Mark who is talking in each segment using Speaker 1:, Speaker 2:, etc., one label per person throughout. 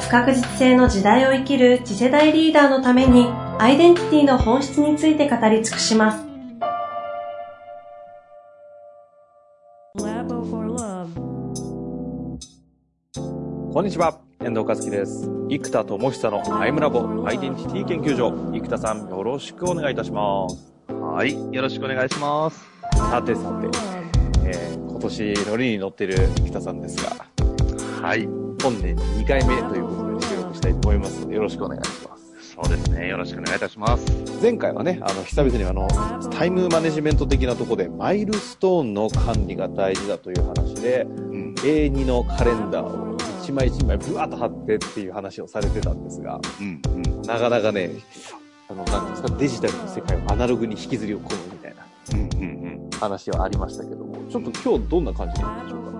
Speaker 1: 不確実性の時代を生きる次世代リーダーのためにアイデンティティの本質について語り尽くします
Speaker 2: こんにちは、遠藤和樹です。生田智久のアイムラボアイデンティティ研究所。生田さん、よろしくお願いいたします。
Speaker 3: はい。よろしくお願いします。
Speaker 2: さてさて、えー今年乗りに乗ってる生田さんですが、
Speaker 3: はい。
Speaker 2: 本年2回目ということで収録したいと思いますので、よろしくお願いします。
Speaker 3: そうですね。よろしくお願いいたします。
Speaker 2: 前回はね、あの、久々にあの、タイムマネジメント的なところで、マイルストーンの管理が大事だという話で、
Speaker 3: うん。
Speaker 2: A2 のカレンダーを一枚一枚ブワーッと貼ってっていう話をされてたんですが、
Speaker 3: うん。うん。
Speaker 2: なかなかね、あの、なんですか、デジタルの世界をアナログに引きずり込むみたいな。話はありましたけども、ちょっと今日どんな感じなんでしょうか？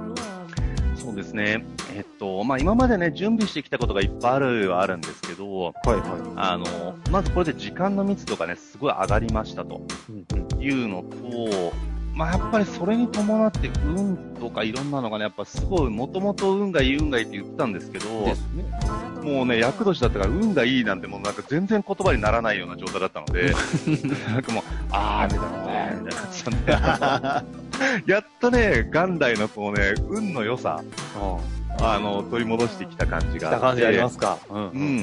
Speaker 3: そうですね。えっと、まあ、今までね、準備してきたことがいっぱいあるはあるんですけど、
Speaker 2: はいはい。
Speaker 3: あの、まずこれで時間の密度がね、すごい上がりましたというのと、まあ、やっぱりそれに伴って運とかいろんなのがね、やっぱすごい、もともと運がいい運がいいって言ってたんですけど。もうね、厄年だったから運がいいなんてもうなんか全然言葉にならないような状態だったので、なんかもう、あーみたいなね、みたいな感じなんで、やっとね、元来のこうね、運の良さ、あの、取り戻してきた感じが
Speaker 2: た感じありますか。うん
Speaker 3: う。ん。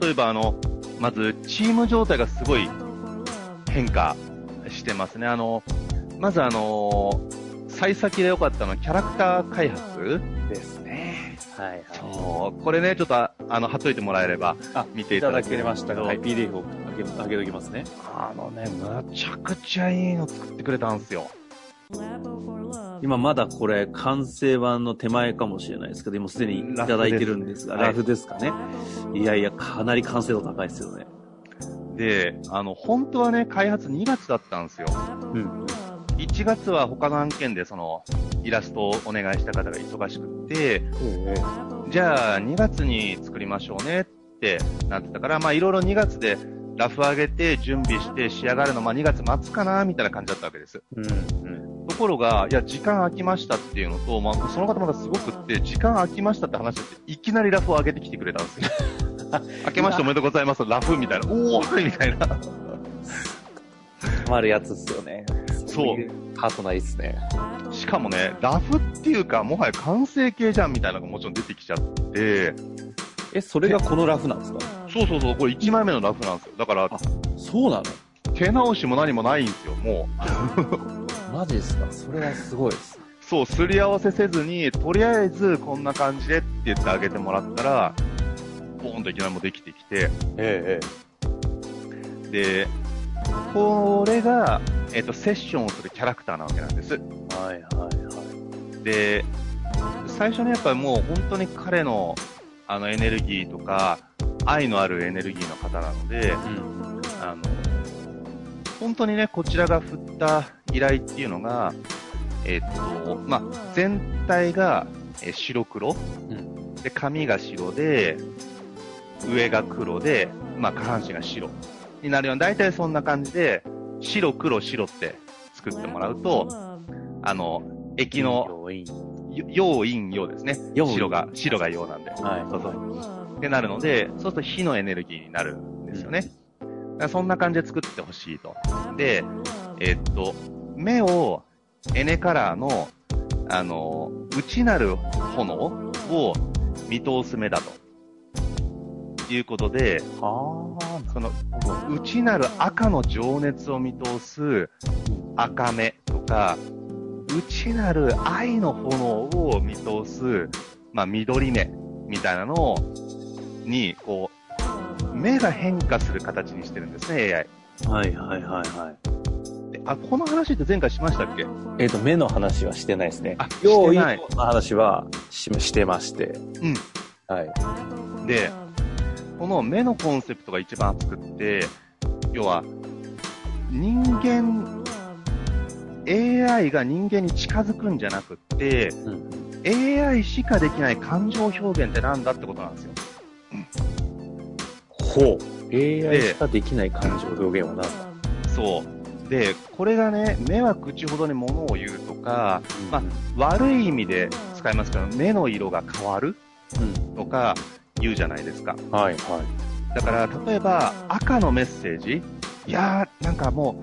Speaker 3: 例えばあの、まず、チーム状態がすごい変化してますね。あの、まずあの、幸先で良かったのはキャラクター開発
Speaker 2: ですね。はいはい。
Speaker 3: そう。これね、ちょっとああの、貼っといてもらえれば、
Speaker 2: あ、
Speaker 3: 見て
Speaker 2: いただ
Speaker 3: け
Speaker 2: ましたが、はい、PDF を上げ、上げときますね。
Speaker 3: あのね、むちゃくちゃいいの作ってくれたんですよ。
Speaker 4: 今まだこれ完成版の手前かもしれないですけど、今すでにいただいてるんですが、
Speaker 3: ラ
Speaker 4: ラフですかね。いやいや、かなり完成度高いですよね。
Speaker 3: で、あの、本当はね、開発2月だったんですよ。
Speaker 4: うん。
Speaker 3: 1月は他の案件でその、イラストをお願いした方が忙しくって、じゃあ2月に作りましょうねってなってたから、まあいろいろ2月でラフ上げて準備して仕上がるの、まあ2月末かなみたいな感じだったわけです。
Speaker 4: うん。うん。
Speaker 3: ところが、いや、時間空きましたっていうのと、まあその方まだすごくって、時間空きましたって話して、いきなりラフを上げてきてくれたんですよ。明けましておめでとうございます、ラフみたいな。おーいみたいな。
Speaker 2: たまるやつっすよね。
Speaker 3: そう
Speaker 2: いパートナーいいっすね。
Speaker 3: しかもね、ラフっていうか、もはや完成形じゃんみたいなのがもちろん出てきちゃって、
Speaker 2: え、それがこのラフなんですか？
Speaker 3: そうそうそう、これ1枚目のラフなんですよ。だから、
Speaker 2: そうなの？
Speaker 3: 手直しも何もないんですよ、もう。
Speaker 2: マジですかそれはすごいです。
Speaker 3: そう、すり合わせせずに、とりあえずこんな感じでって言ってあげてもらったら、ボーンといきなりもできてきて、
Speaker 2: ええ、
Speaker 3: で、これが、えっ、と、セッションをするキャラクターなわけなんです。
Speaker 2: はいはいはい。
Speaker 3: で、最初ね、やっぱりもう本当に彼の、あのエネルギーとか、愛のあるエネルギーの方なので、あの、本当にね、こちらが振った依頼っていうのが、えっ、と、まあ、全体が、えー白黒、
Speaker 2: ん
Speaker 3: で、髪が白で、上が黒で、まあ、下半身が白になるような、大体そんな感じで、白黒白って作ってもらうと、あの、液の、
Speaker 2: 要因
Speaker 3: 陽陰陽ですね。白が、白が陽なんで。
Speaker 2: はい。
Speaker 3: そうそう。ってなるので、そうすると火のエネルギーになるんですよね。だからそんな感じで作ってほしいと。で、えっと、目をエネカラーの、あの、内なる炎を見通す目だと。いうことで、
Speaker 2: はあ、
Speaker 3: その、内なる赤の情熱を見通す赤目とか、内なる愛の炎を見通す、まあ、緑目みたいなのをに、こう、目が変化する形にしてるんですね、AI。
Speaker 4: はいはいはいはい。
Speaker 3: であ、この話って前回しましたっけ？
Speaker 2: えっ、と、目の話はしてないですね。
Speaker 3: あ、
Speaker 2: 要因
Speaker 3: してない。
Speaker 2: の話はししてまして。
Speaker 3: うん。
Speaker 2: はい。
Speaker 3: で、この目のコンセプトが一番熱くって、要は、人間、AI が人間に近づくんじゃなくって、AI しかできない感情表現ってなんだってことなんですよ。
Speaker 2: ほう。AI しかできない感情表現は何だ
Speaker 3: そう。で、これがね、目は口ほどに物を言うとか、まあ、悪い意味で使いますけど、目の色が変わる
Speaker 2: うん。
Speaker 3: とか言うじゃないですか。
Speaker 2: はいはい。
Speaker 3: だから、例えば、赤のメッセージ、いやー、なんかも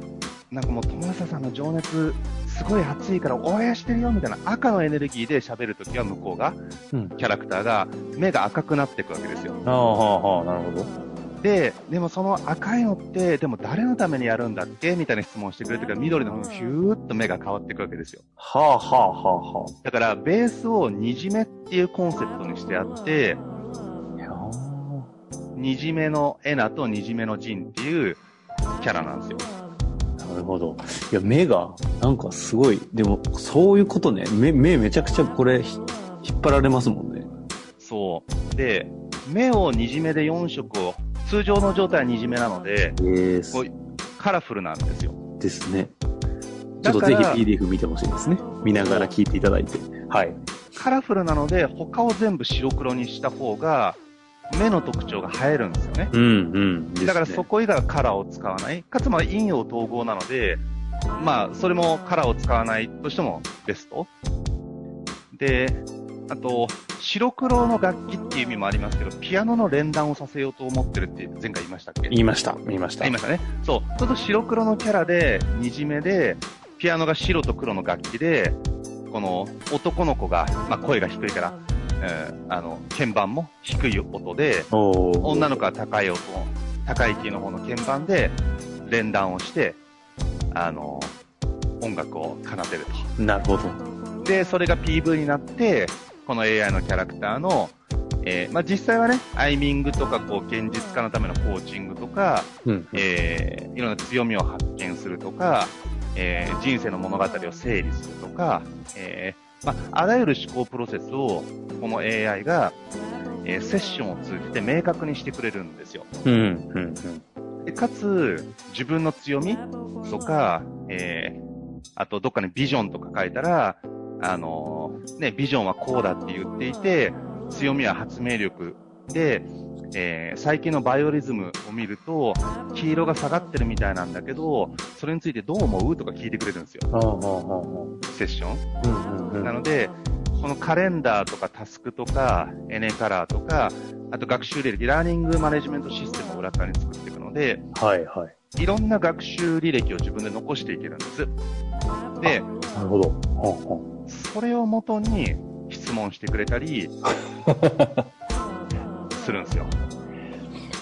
Speaker 3: う、なんかもう、友下さんの情熱、すごい熱いから応援してるよ、みたいな赤のエネルギーで喋るときは向こうが、
Speaker 2: うん
Speaker 3: キャラクターが、目が赤くなっていくわけですよ。
Speaker 2: ああ、なるほど。
Speaker 3: で、でもその赤いのって、でも誰のためにやるんだっけ？みたいな質問をしてくれてから、緑の方にヒューッと目が変わっていくわけですよ。
Speaker 2: はあ、はあ、はあ、は
Speaker 3: だから、ベースをにじめっていうコンセプトにしてあって、にじめのエナとにじめのジンっていうキャラなんですよ。
Speaker 2: なるほど。いや、目が、なんかすごい、でも、そういうことね。目、目めちゃくちゃこれ、ひ引っ張られますもんね。
Speaker 3: そう。で、目をにじめで4色を、通常の状態はにじめなので、カラフルなんですよ。
Speaker 2: ですね。ちょっとぜひ PDF 見てほしいですね。見ながら聞いていただいて。はい。
Speaker 3: カラフルなので、他を全部白黒にした方が、目の特徴が映えるんですよね。
Speaker 2: うん、うん。ね
Speaker 3: だからそこ以外はカラーを使わない。かつまあ陰陽統合なので、まあそれもカラーを使わないとしてもベスト。で、あと、白黒の楽器っていう意味もありますけど、ピアノの連弾をさせようと思ってるって前回言いましたっけ？
Speaker 2: 言いました。言いました。
Speaker 3: 言いましたね。そう。ちょっと白黒のキャラで、にじめで、ピアノが白と黒の楽器で、この男の子が、まあ声が低いから、えーあの、鍵盤も低い音で、女の子は高い音、高いキーの方の鍵盤で連弾をして、あの、音楽を奏でる
Speaker 2: なるほど。
Speaker 3: と。で、それが PV になって、この AI のキャラクターの、えーまあ、実際はね、アイミングとか、こう、現実化のためのコーチングとか、
Speaker 2: うん。
Speaker 3: えーいろんな強みを発見するとか、えー人生の物語を整理するとか、えーまあ、あらゆる思考プロセスを、この AI が、えーセッションを通じて明確にしてくれるんですよ。
Speaker 2: うん、うん、
Speaker 3: でかつ、自分の強みとか、えーあとどっかにビジョンとか書いたら、あのーね、ビジョンはこうだって言っていて、強みは発明力で、えー最近のバイオリズムを見ると、黄色が下がってるみたいなんだけど、それについてどう思うとか聞いてくれるんですよ、セッション。なので、このカレンダーとかタスクとか、エネカラーとか、あと学習履歴、ラーニングマネジメントシステムを裏側に作っていくので、
Speaker 2: はい、はい。
Speaker 3: いろんな学習履歴を自分で残していけるんです。で、
Speaker 2: なるほど。ほうほ
Speaker 3: それをもとに質問してくれたり、するんですよ。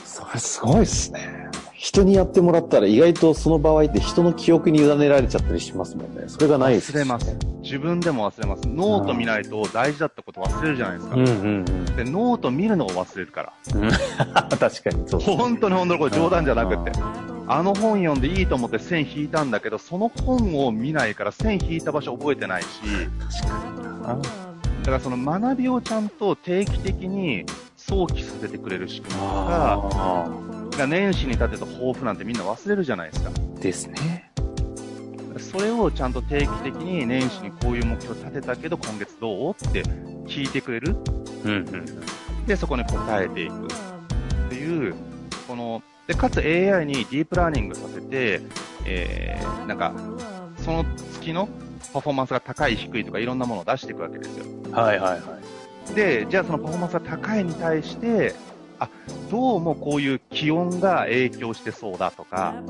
Speaker 2: それすごいですね。人にやってもらったら意外とその場合って人の記憶に委ねられちゃったりしますもんね。それがないです
Speaker 3: 忘れます。自分でも忘れます。ノート見ないと大事だったこと忘れるじゃないですか。
Speaker 2: うんうんうん。
Speaker 3: で、ノート見るのを忘れるから。
Speaker 2: 確かにそうね。
Speaker 3: 本当に本当にこれ冗談じゃなくって。あの本読んでいいと思って線引いたんだけど、その本を見ないから線引いた場所覚えてないし、
Speaker 2: あ
Speaker 3: だからその学びをちゃんと定期的に想起させてくれる仕組みとか、年始に立てた抱負なんてみんな忘れるじゃないですか。
Speaker 2: ーですね。
Speaker 3: それをちゃんと定期的に年始にこういう目標立てたけど今月どうって聞いてくれる。
Speaker 2: うんうん。
Speaker 3: で、そこに答えていくっていう、この、で、かつ AI にディープラーニングさせて、えー、なんか、その月のパフォーマンスが高い低いとかいろんなものを出していくわけですよ。
Speaker 2: はいはいはい。
Speaker 3: で、じゃあそのパフォーマンスが高いに対して、あ、どうもこういう気温が影響してそうだとか、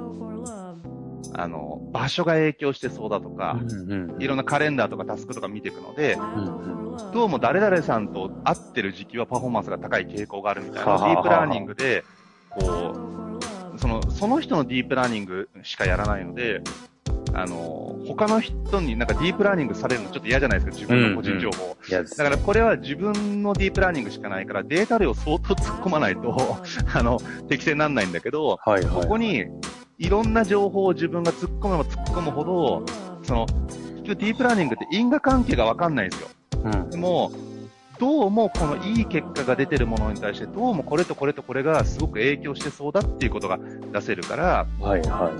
Speaker 3: あの、場所が影響してそうだとか、
Speaker 2: うんうん
Speaker 3: いろんなカレンダーとかタスクとか見ていくので、
Speaker 2: うんうん。
Speaker 3: どうも誰々さんと会ってる時期はパフォーマンスが高い傾向があるみたいな、
Speaker 2: はははは
Speaker 3: ディープラーニングで、こう、その人のディープラーニングしかやらないので、あの、他の人になんかディープラーニングされるのちょっと嫌じゃないですか、自分の個人情報。
Speaker 2: いやです
Speaker 3: だからこれは自分のディープラーニングしかないから、データ量相当突っ込まないと、あの、適正にならないんだけど、
Speaker 2: はいはい。
Speaker 3: ここにいろんな情報を自分が突っ込めば突っ込むほど、その、結局ディープラーニングって因果関係がわかんないんですよ。
Speaker 2: うん
Speaker 3: でも、どうもこのいい結果が出てるものに対して、どうもこれとこれとこれがすごく影響してそうだっていうことが出せるから、
Speaker 2: はいは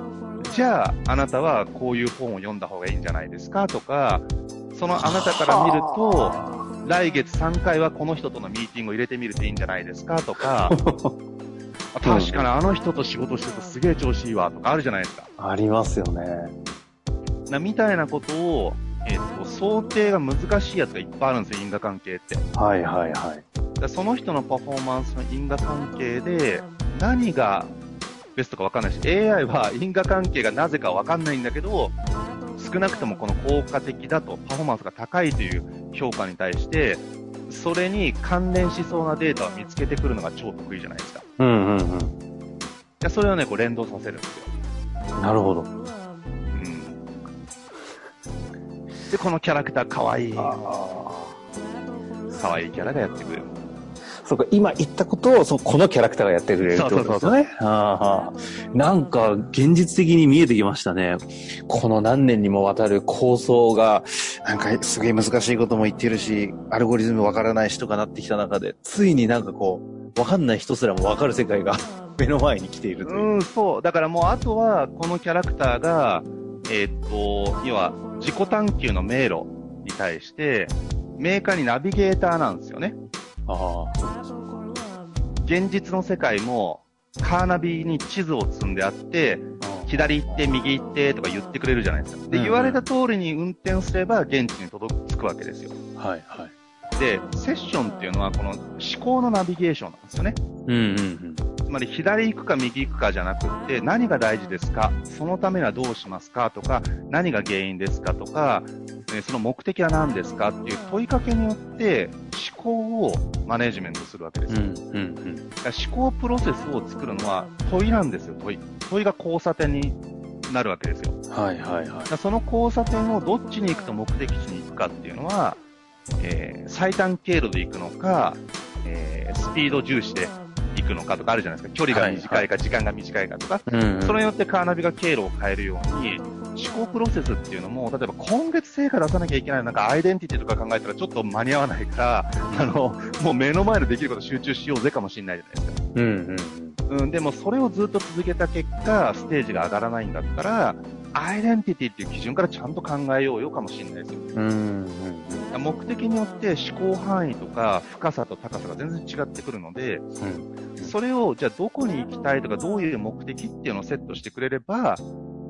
Speaker 3: じゃあ、あなたはこういう本を読んだ方がいいんじゃないですかとか、そのあなたから見ると、来月3回はこの人とのミーティングを入れてみるといいんじゃないですかとか、あ確かにあの人と仕事してるとすげえ調子いいわとかあるじゃないですか。
Speaker 2: い。ありますよね。
Speaker 3: なみたいなことを、えっと、想定が難しいやつがいっぱいあるんですよ、因果関係って。
Speaker 2: はいはいはい。
Speaker 3: その人のパフォーマンスの因果関係で、何がベストか分かんないし、AI は因果関係がなぜか分かんないんだけど、少なくともこの効果的だと、パフォーマンスが高いという評価に対して、それに関連しそうなデータを見つけてくるのが超得意じゃないですか。
Speaker 2: うんうんうん。
Speaker 3: でそれをね、こう連動させるんですよ。
Speaker 2: なるほど。
Speaker 3: で、このキャラクター可愛い。
Speaker 2: あ
Speaker 3: 可愛いキャラがやってくる。
Speaker 2: そうか、今言ったことを、そこのキャラクターがやってくれるってことですよね。ああなんか、現実的に見えてきましたね。この何年にもわたる構想が、なんかすげえ難しいことも言ってるし、アルゴリズムわからないしとかなってきた中で、ついになんかこう、わかんない人すらもわかる世界が目の前に来ているという。
Speaker 3: うん、そう。だからもう、あとは、このキャラクターが、えーっと、要は、自己探求の迷路に対して、メーカーにナビゲーターなんですよね。
Speaker 2: あ
Speaker 3: 現実の世界も、カーナビに地図を積んであって、左行って、右行ってとか言ってくれるじゃないですか。で、
Speaker 2: うん
Speaker 3: 言われた通りに運転すれば、現地に届く、着くわけですよ。
Speaker 2: あ。はいはい。
Speaker 3: で、セッションっていうのは、この思考のナビゲーションなんですよね。
Speaker 2: うんうん
Speaker 3: つまり左行くか右行くかじゃなくって、何が大事ですか？そのためにはどうしますか？とか、何が原因ですか？とか、えーその目的は何ですか？っていう問いかけによって思考をマネジメントするわけですよ。
Speaker 2: んうんうん。
Speaker 3: だから思考プロセスを作るのは問いなんですよ、問い。問いが交差点になるわけですよ。
Speaker 2: はいはいはい
Speaker 3: だその交差点をどっちに行くと目的地に行くかっていうのは、えー最短経路で行くのか、えースピード重視で行くのかとかあるじゃないですか。距離が短いか時間が短いかとか、
Speaker 2: うんうん。
Speaker 3: それによってカーナビが経路を変えるように、思考プロセスっていうのも、例えば今月成果出さなきゃいけない、なんかアイデンティティとか考えたらちょっと間に合わないから、あの、もう目の前でできること集中しようぜかもしれないじゃないですか。
Speaker 2: うんうんうん。
Speaker 3: うん、でもそれをずっと続けた結果、ステージが上がらないんだったら、アイデンティティっていう基準からちゃんと考えようよかもしれないですよ。
Speaker 2: うんうん
Speaker 3: 目的によって思考範囲とか深さと高さが全然違ってくるので、
Speaker 2: うん。
Speaker 3: それをじゃあどこに行きたいとかどういう目的っていうのをセットしてくれれば、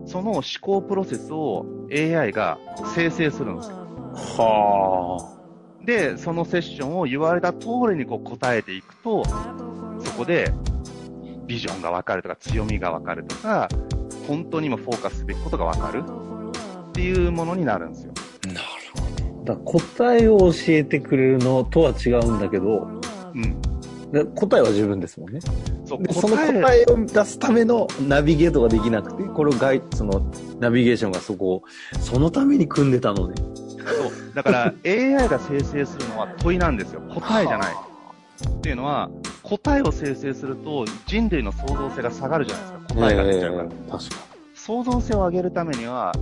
Speaker 3: その思考プロセスを AI が生成するんですよ。
Speaker 2: は
Speaker 3: で、そのセッションを言われた通りにこう答えていくと、そこでビジョンがわかるとか強みがわかるとか、本当に今フォーカスすべきことがわかるっていうものになるんですよ。
Speaker 2: あ。なるほど。だ答えを教えてくれるのとは違うんだけど、
Speaker 3: うん。
Speaker 2: で答えは自分ですもんね。
Speaker 3: そ
Speaker 2: その答えを出すためのナビゲートができなくて、これをガイそのナビゲーションがそこを、そのために組んでたのね。
Speaker 3: そう。だから AI が生成するのは問いなんですよ。答えじゃない。っていうのは、答えを生成すると人類の創造性が下がるじゃないですか。答えが出ちゃうから。
Speaker 2: 確か
Speaker 3: 創造性を上げるためには、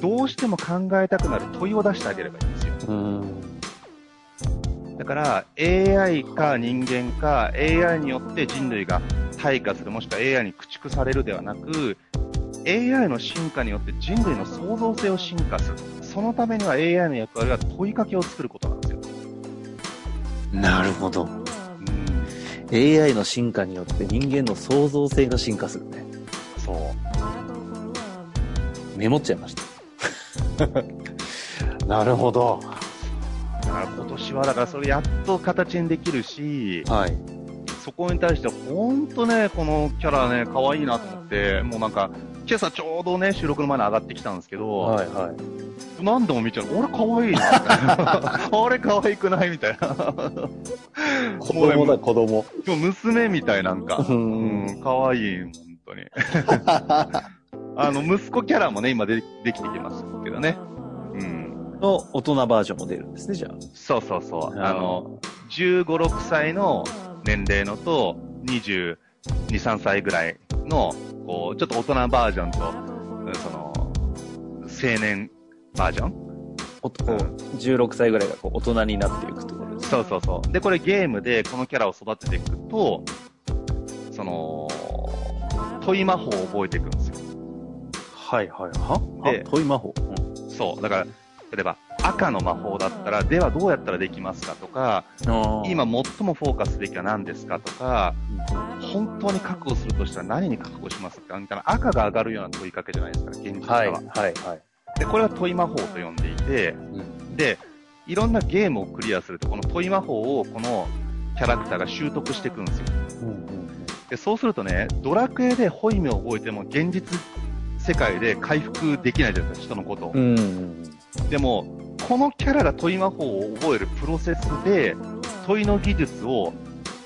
Speaker 3: どうしても考えたくなる問いを出してあげればいいんですよ。だから AI か人間か AI によって人類が退化するもしくは AI に駆逐されるではなく AI の進化によって人類の創造性を進化する。そのためには AI の役割は問いかけを作ることなんですよ。
Speaker 2: なるほど。
Speaker 3: うん
Speaker 2: AI の進化によって人間の創造性が進化するね。
Speaker 3: そう。
Speaker 2: メモっちゃいました。なるほど。
Speaker 3: 今年はだからそれやっと形にできるし、
Speaker 2: はい。
Speaker 3: そこに対してほんとね、このキャラね、可愛いなと思って、もうなんか、今朝ちょうどね、収録の前に上がってきたんですけど、
Speaker 2: はいはい。
Speaker 3: 何度も見ちゃう。俺可愛いな、みたいな。俺可愛くないみたいな。
Speaker 2: 子供だ、
Speaker 3: も
Speaker 2: 子供。
Speaker 3: う今日娘みたいなんか。
Speaker 2: う
Speaker 3: うんん、可愛い、本当に。あの、息子キャラもね、今でできてきましたけどね。うん。
Speaker 2: の大人バージョンも出るんですね、じゃ
Speaker 3: そうそうそう。
Speaker 2: あ。
Speaker 3: あの、、15、6歳の年齢のと、22、3歳ぐらいの、こう、ちょっと大人バージョンと、うんその、青年バージョン？
Speaker 2: おこう16歳ぐらいがこう大人になっていくと
Speaker 3: そうそうそう。で、これゲームでこのキャラを育てていくと、その、問い魔法を覚えていくんですよ。
Speaker 2: はいはい。は
Speaker 3: で
Speaker 2: あ、問い魔法。
Speaker 3: そう。だから、例えば赤の魔法だったら、ではどうやったらできますかとか、
Speaker 2: うん
Speaker 3: 今最もフォーカスべきは何ですかとか、本当に確保するとしたら何に確保しますかみたいな赤が上がるような問いかけじゃないですか、現実
Speaker 2: はい、
Speaker 3: は。
Speaker 2: はい、はい。
Speaker 3: で、これは問い魔法と呼んでいて、
Speaker 2: ん
Speaker 3: で、いろんなゲームをクリアすると、この問い魔法をこのキャラクターが習得していくんですよ。で、そうするとね、ドラクエでホイミを覚えても現実世界で回復できないじゃないですか、人のことを。
Speaker 2: うんうん
Speaker 3: でも、このキャラが問い魔法を覚えるプロセスで、問いの技術を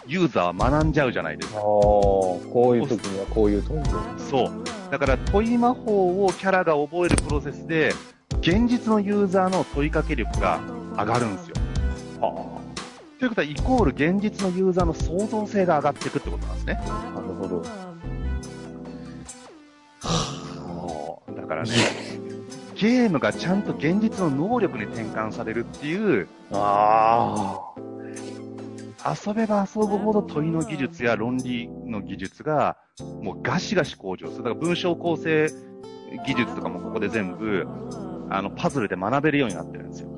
Speaker 3: ユーザーは学んじゃうじゃないですか。
Speaker 2: こういう時にはこういう問い
Speaker 3: そう。だから問い魔法をキャラが覚えるプロセスで、現実のユーザーの問いかけ力が上がるんですよ。
Speaker 2: あ
Speaker 3: ということは、イコール現実のユーザーの創造性が上がっていくってことなんですね。
Speaker 2: あ、なるほど。
Speaker 3: そうだからね、ゲームがちゃんと現実の能力に転換されるっていう、
Speaker 2: あ
Speaker 3: 遊べば遊ぶほど問いの技術や論理の技術が、もうガシガシ向上する。だから文章構成技術とかもここで全部、あの、パズルで学べるようになってるんですよ。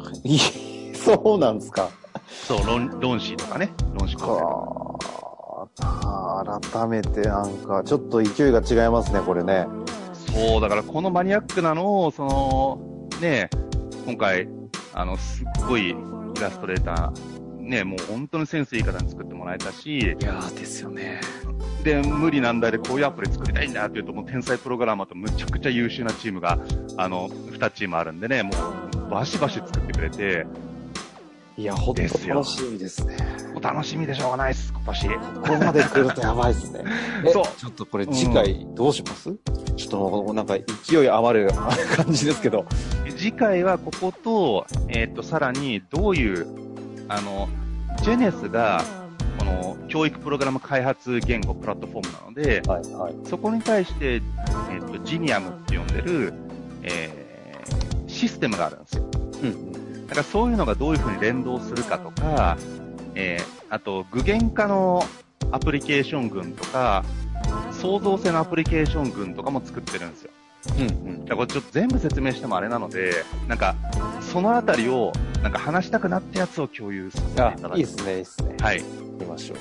Speaker 2: あ。いそうなんですか。
Speaker 3: そう、論、論詞とかね。論詞構成とか。
Speaker 2: か改めてなんか、ちょっと勢いが違いますね、これね。
Speaker 3: そう、だからこのマニアックなのを、その、ね、今回、あの、すっごいイラストレーター、ね、もう本当にセンスいい方に作ってもらえたし、
Speaker 2: いやーですよね。
Speaker 3: で、無理難題でこういうアプリ作りたいんだって言うと、もう天才プログラマーとむちゃくちゃ優秀なチームが、あの、2チームあるんでね、もう、バシバシ作ってくれて、
Speaker 2: いや、ほんと
Speaker 3: ですよ
Speaker 2: 楽しみですね。
Speaker 3: もう楽しみでしょうがないです、今年。
Speaker 2: ここまで来るとやばいですね。え
Speaker 3: そう
Speaker 2: ちょっとこれ次回どうします、ちょっとなんか勢い余る感じですけど。
Speaker 3: 次回はここと、えっ、と、さらに、どういう、あの、ジェネスが、この、教育プログラム開発言語プラットフォームなので、
Speaker 2: はい、はい。
Speaker 3: そこに対して、えっ、と、ジニアムって呼んでる、えー、システムがあるんですよ。
Speaker 2: うん。
Speaker 3: だからそういうのがどういうふうに連動するかとか、えー、あと具現化のアプリケーション群とか、創造性のアプリケーション群とかも作ってるんですよ。
Speaker 2: うん、うん。
Speaker 3: だからこれちょっと全部説明してもあれなので、なんか、そのあたりを、なんか話したくなったやつを共有させていただ
Speaker 2: あ、
Speaker 3: く。
Speaker 2: いいですね、いいですね。
Speaker 3: はい。
Speaker 2: 見ましょう。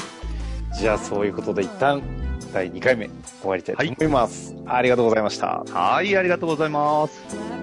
Speaker 2: じゃあそういうことで一旦第2回目終わりたいと思います。ありがとうございました。
Speaker 3: はい、ありがとうございます。